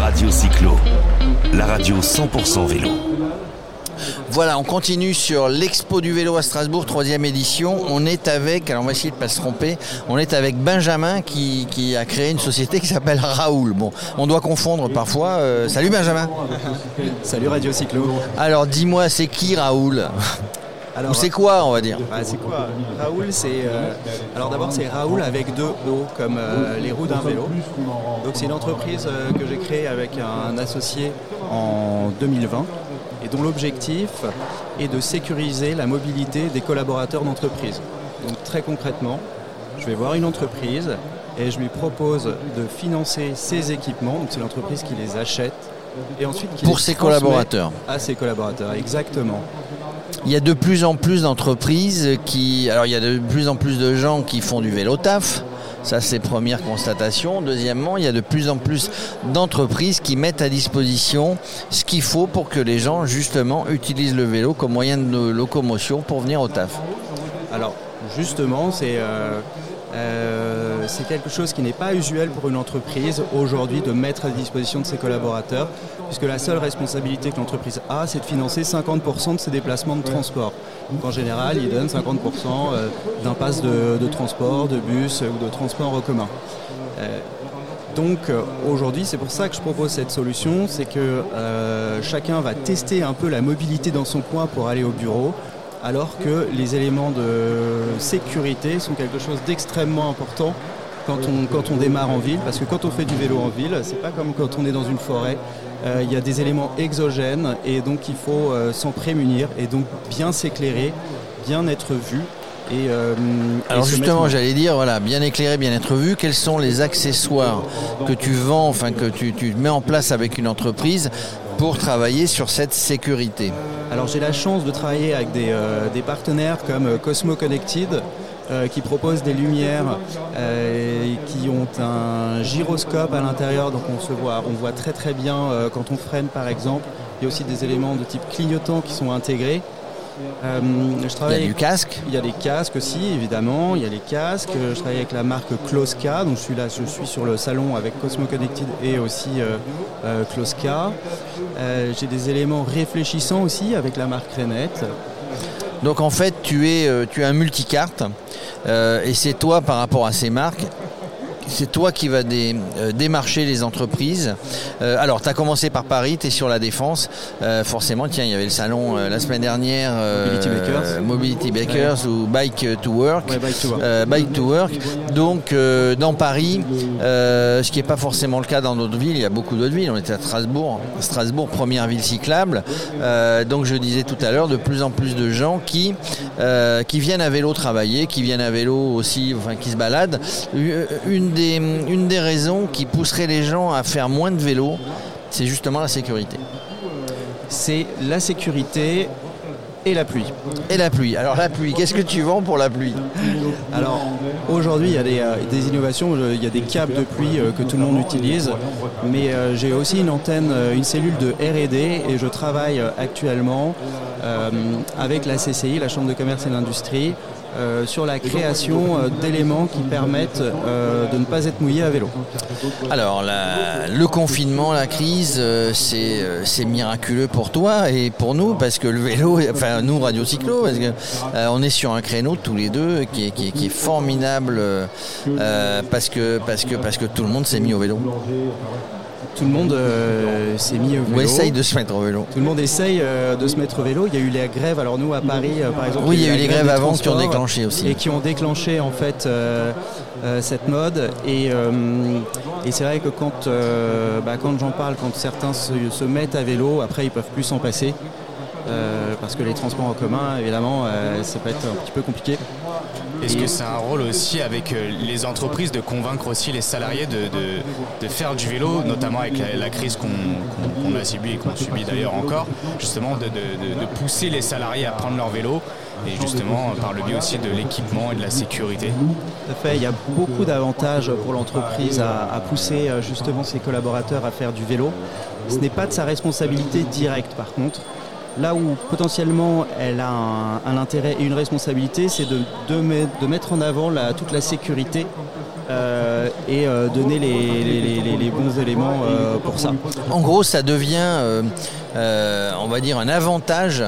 Radio Cyclo, la radio 100% vélo. Voilà, on continue sur l'expo du vélo à Strasbourg, troisième édition. On est avec, alors on va essayer de ne pas se tromper, on est avec Benjamin qui, qui a créé une société qui s'appelle Raoul. Bon, on doit confondre parfois. Euh, salut Benjamin. Salut Radio Cyclo. Alors dis-moi, c'est qui Raoul? Ou c'est quoi, on va dire Ah, c'est quoi Raoul, c'est. euh, alors d'abord, c'est Raoul avec deux O, comme euh, les roues d'un vélo. Donc c'est une entreprise euh, que j'ai créée avec un associé en 2020 et dont l'objectif est de sécuriser la mobilité des collaborateurs d'entreprise. Donc très concrètement, je vais voir une entreprise et je lui propose de financer ses équipements. Donc c'est l'entreprise qui les achète et ensuite qui Pour ses collaborateurs. À ses collaborateurs, exactement. Il y a de plus en plus d'entreprises qui. Alors, il y a de plus en plus de gens qui font du vélo taf. Ça, c'est première constatation. Deuxièmement, il y a de plus en plus d'entreprises qui mettent à disposition ce qu'il faut pour que les gens, justement, utilisent le vélo comme moyen de locomotion pour venir au taf. Alors justement, c'est euh, euh, c'est quelque chose qui n'est pas usuel pour une entreprise aujourd'hui de mettre à disposition de ses collaborateurs, puisque la seule responsabilité que l'entreprise a, c'est de financer 50% de ses déplacements de transport. Donc en général, il donne 50% euh, d'un pass de, de transport, de bus ou de transport en commun. Euh, donc euh, aujourd'hui, c'est pour ça que je propose cette solution, c'est que euh, chacun va tester un peu la mobilité dans son coin pour aller au bureau, alors que les éléments de sécurité sont quelque chose d'extrêmement important quand on, quand on démarre en ville, parce que quand on fait du vélo en ville, c'est pas comme quand on est dans une forêt. Euh, il y a des éléments exogènes et donc il faut euh, s'en prémunir et donc bien s'éclairer, bien être vu. Et, euh, Alors justement, mettre- j'allais dire, voilà, bien éclairé, bien être vu, quels sont les accessoires que tu vends, enfin que tu, tu mets en place avec une entreprise pour travailler sur cette sécurité? Alors j'ai la chance de travailler avec des, des partenaires comme Cosmo Connected euh, qui proposent des lumières euh, qui ont un gyroscope à l'intérieur, donc on se voit, on voit très très bien euh, quand on freine par exemple. Il y a aussi des éléments de type clignotant qui sont intégrés. Euh, Il y a du casque il y a les casques aussi, évidemment. Il y a les casques. Je travaille avec la marque Kloska. Donc je suis là, je suis sur le salon avec Cosmo Connected et aussi Kloska. Euh, J'ai des éléments réfléchissants aussi avec la marque Renette. Donc en fait, tu es, euh, tu es un multicarte euh, et c'est toi par rapport à ces marques. C'est toi qui vas dé- euh, démarcher les entreprises. Euh, alors, tu as commencé par Paris, tu es sur la Défense. Euh, forcément, tiens, il y avait le salon la semaine dernière. Mobility Bakers. Mobility Bakers ou Bike to Work. Ouais, Bike to Work. Bike to Work. Donc, dans Paris, ce qui n'est pas forcément le cas dans d'autres villes, il y a beaucoup d'autres villes. On était à Strasbourg, Strasbourg, première ville cyclable. Donc, je disais tout à l'heure, de plus en plus de gens qui, qui viennent à vélo travailler, qui viennent à vélo aussi, enfin, qui se baladent. Une des, une des raisons qui pousserait les gens à faire moins de vélo, c'est justement la sécurité. C'est la sécurité et la pluie. Et la pluie. Alors, la pluie, qu'est-ce que tu vends pour la pluie Alors aujourd'hui, il y a des, euh, des innovations, Je- il y a des câbles de pluie euh, que tout le monde utilise, mais euh, j'ai aussi une antenne, euh, une cellule de R&D et je travaille euh, actuellement euh, avec la CCI, la Chambre de commerce et d'industrie, euh, sur la création euh, d'éléments qui permettent euh, de ne pas être mouillé à vélo. Alors, le confinement, la crise, c'est miraculeux pour toi et pour nous, parce que le vélo, enfin nous, Radio Cyclo, parce que on est sur un créneau tous les deux qui est, qui est- qui est formidable, parce, que, parce, que, parce que tout le monde s'est mis au vélo. Tout le monde euh, s'est mis au vélo. Ou essaye de se mettre au vélo. Tout le monde essaye euh, de se mettre au vélo. Il y a eu les grèves. Alors nous à Paris, euh, par exemple, Oui, il y a eu les grève grèves avant qui ont déclenché aussi. et qui ont déclenché en fait euh, euh, cette mode. Et, euh, et c'est vrai que quand, euh, bah, quand j'en parle, quand certains se, se mettent à vélo, après ils peuvent plus s'en passer. Euh, parce que les transports en commun, évidemment, euh, ça peut être un petit peu compliqué. Est-ce que c'est un rôle aussi avec euh, les entreprises de convaincre aussi les salariés de, de- de faire du vélo, notamment avec la, la crise qu'on a subie et qu'on subit d'ailleurs encore, justement de, pousser les salariés à prendre leur vélo et justement par le biais aussi de l'équipement et de la sécurité? Tout à fait, il y a beaucoup d'avantages pour l'entreprise à, à pousser justement ses collaborateurs à faire du vélo. Ce n'est pas de sa responsabilité directe par contre. Là où potentiellement elle a un, intérêt et une responsabilité, c'est de, de, met- de mettre en avant toute la sécurité euh, et euh, donner les, bons éléments euh, pour ça. En gros, ça devient, on va dire, un avantage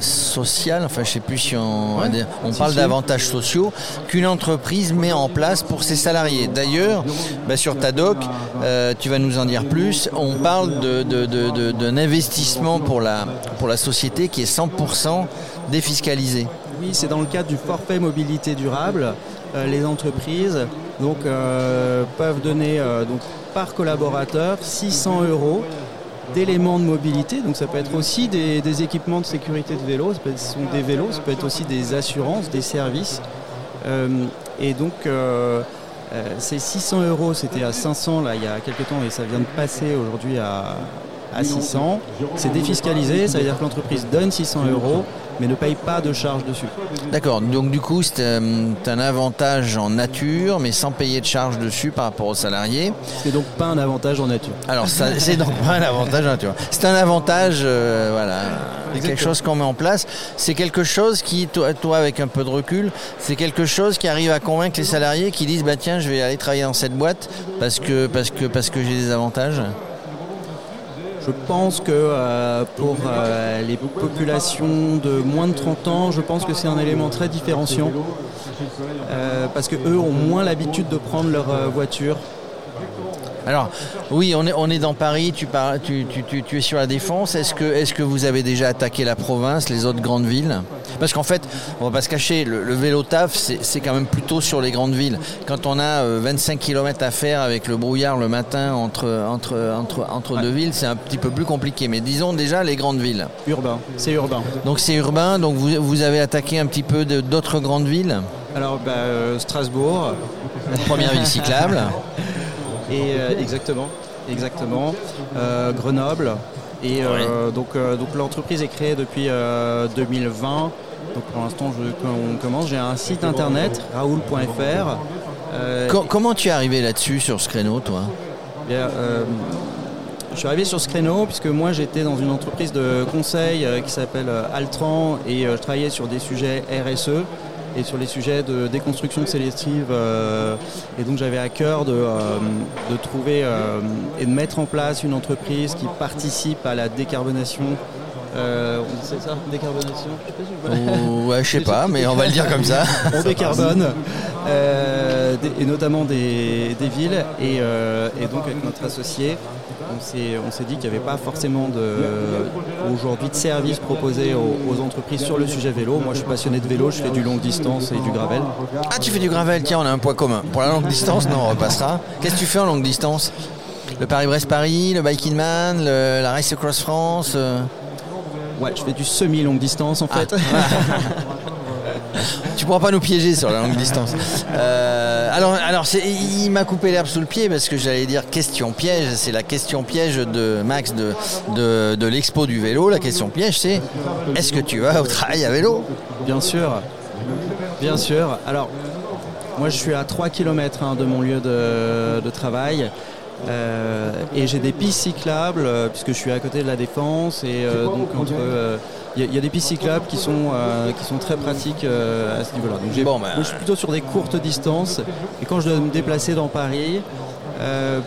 social, enfin je sais plus si on, on parle d'avantages sociaux, qu'une entreprise met en place pour ses salariés. D'ailleurs, bah, sur ta doc, tu vas nous en dire plus, on parle d'un investissement pour la, pour la société qui est 100% défiscalisé. Oui, c'est dans le cadre du forfait mobilité durable. Euh, les entreprises donc, euh, peuvent donner euh, donc, par collaborateur 600 euros d'éléments de mobilité. Donc ça peut être aussi des, équipements de sécurité de vélo, ça peut être, ce sont des vélos, ça peut être aussi des assurances, des services. et donc ces 600 euros, c'était à 500 là, il y a quelques temps et ça vient de passer aujourd'hui à, à 600. C'est défiscalisé, ça veut dire que l'entreprise donne 600 euros mais ne paye pas de charge dessus. D'accord, donc du coup c'est euh, un avantage en nature, mais sans payer de charge dessus par rapport aux salariés. C'est donc pas un avantage en nature. Alors c'est donc pas un avantage en nature. C'est un avantage, euh, voilà, quelque chose qu'on met en place. C'est quelque chose qui, toi, toi, avec un peu de recul, c'est quelque chose qui arrive à convaincre les salariés qui disent bah tiens je vais aller travailler dans cette boîte parce que parce que parce que j'ai des avantages. Je pense que euh, pour euh, les populations de moins de 30 ans, je pense que c'est un élément très différenciant. Euh, parce qu'eux ont moins l'habitude de prendre leur voiture alors, oui, on est, on est dans Paris, tu, tu, es sur la Défense. Est-ce que, est que vous avez déjà attaqué la province, les autres grandes villes? Parce qu'en fait, on va pas se cacher, le, vélo taf, c'est quand même plutôt sur les grandes villes. Quand on a 25 euh, km à faire avec le brouillard le matin entre, entre, entre, entre deux villes, c'est un petit peu plus compliqué. Mais disons déjà les grandes villes. Urbain, c'est urbain. Donc c'est urbain, donc vous, vous avez attaqué un petit peu d'autres grandes villes? Alors, bah, euh, Strasbourg. Première ville cyclable. Et euh, exactement, exactement. Euh, Grenoble. Et euh, donc, donc l'entreprise est créée depuis 2020. Donc pour l'instant, on commence. J'ai un site internet, raoul.fr. comment tu es arrivé là-dessus, sur ce créneau, toi? Je suis arrivé sur ce créneau puisque moi j'étais dans une entreprise de conseil qui s'appelle Altran et je travaillais sur des sujets RSE et sur les sujets de déconstruction sélective. Euh, et donc j'avais à cœur de, euh, trouver euh, et de mettre en place une entreprise qui participe à la décarbonation on dit ça, décarbonation? Ouais, je sais pas, mais on va le dire comme ça. on décarbone, et notamment des, villes, et, donc avec notre associé, on s'est dit qu'il n'y avait pas forcément aujourd'hui de services proposés aux, entreprises sur le sujet vélo. Moi, je suis passionné de vélo, je fais du longue distance et du gravel. Ah, tu fais du gravel Tiens, on a un point commun. Pour la longue distance, non, on repassera. Qu'est-ce que tu fais en longue distance? Le Paris-Brest-Paris, le Biking Man, la Race Across France euh Ouais, je fais du semi-longue distance en ah. tu pourras pas nous piéger sur la longue distance. Euh, alors, alors il m'a coupé l'herbe sous le pied parce que j'allais dire question piège. C'est la question piège de Max de, de, l'expo du vélo. La question piège, c'est est-ce que tu vas au travail à vélo? Bien sûr. Bien sûr. Alors, moi, je suis à 3 km hein, de mon lieu de, travail. Euh, et j'ai des pistes cyclables euh, puisque je suis à côté de la défense et donc entre il y, a des pistes cyclables qui sont, euh, qui sont très pratiques euh, à ce niveau-là. Donc, bon, je suis plutôt sur des courtes distances. Et quand je dois me déplacer dans Paris, euh,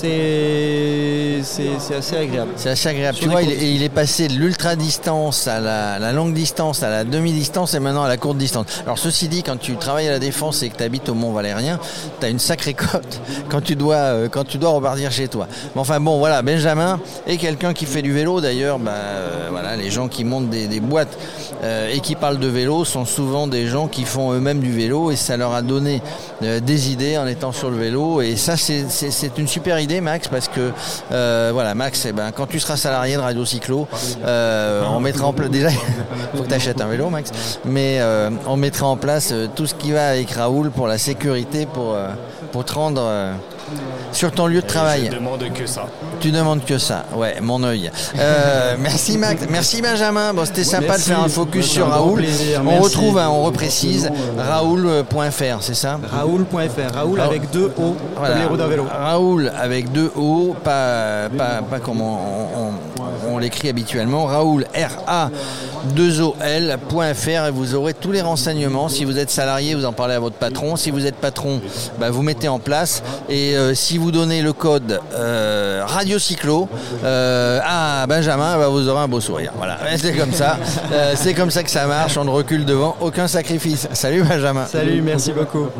c'est assez agréable. C'est assez agréable. tu vois, il est, passé de l'ultra distance à la, longue distance, à la demi-distance et maintenant à la courte distance. Alors ceci dit, quand tu travailles à la défense et que tu habites au Mont Valérien, tu as une sacrée cote quand tu dois euh, quand tu dois repartir chez toi. Mais enfin bon, voilà, Benjamin est quelqu'un qui fait du vélo d'ailleurs. Bah, euh, voilà, les gens qui montent des, boîtes euh, et qui parlent de vélo sont souvent des gens qui font eux-mêmes du vélo et ça leur a donné des idées en étant sur le vélo. Et ça, c'est une super idée, Max, parce que euh, voilà, Max, eh ben, quand tu seras salarié de Radio Cyclo, euh, on mettra en place déjà. faut que tu un vélo, Max. Mais euh, on mettra en place tout ce qui va avec Raoul pour la sécurité, pour pour te rendre sur ton lieu de travail. Je demande que ça. Tu demandes que ça, ouais, mon œil. Euh, merci Max, merci Benjamin. Bon, c'était sympa de faire un focus sur Raoul. On retrouve, hein, on reprécise, raoul.fr, c'est ça Raoul.fr, Raoul avec deux O, comme les roues d'un vélo. Raoul avec deux O, pas, pas, pas comme on, on l'écrit habituellement. Raoul, R-A 2ol.fr et vous aurez tous les renseignements. Si vous êtes salarié, vous en parlez à votre patron. Si vous êtes patron, bah, vous mettez en place. Et euh, si vous donnez le code euh, Radio Cyclo euh, à Benjamin, bah, vous aurez un beau sourire. Voilà, c'est comme ça. c'est comme ça que ça marche. On ne recule devant aucun sacrifice. Salut Benjamin. Salut, merci beaucoup.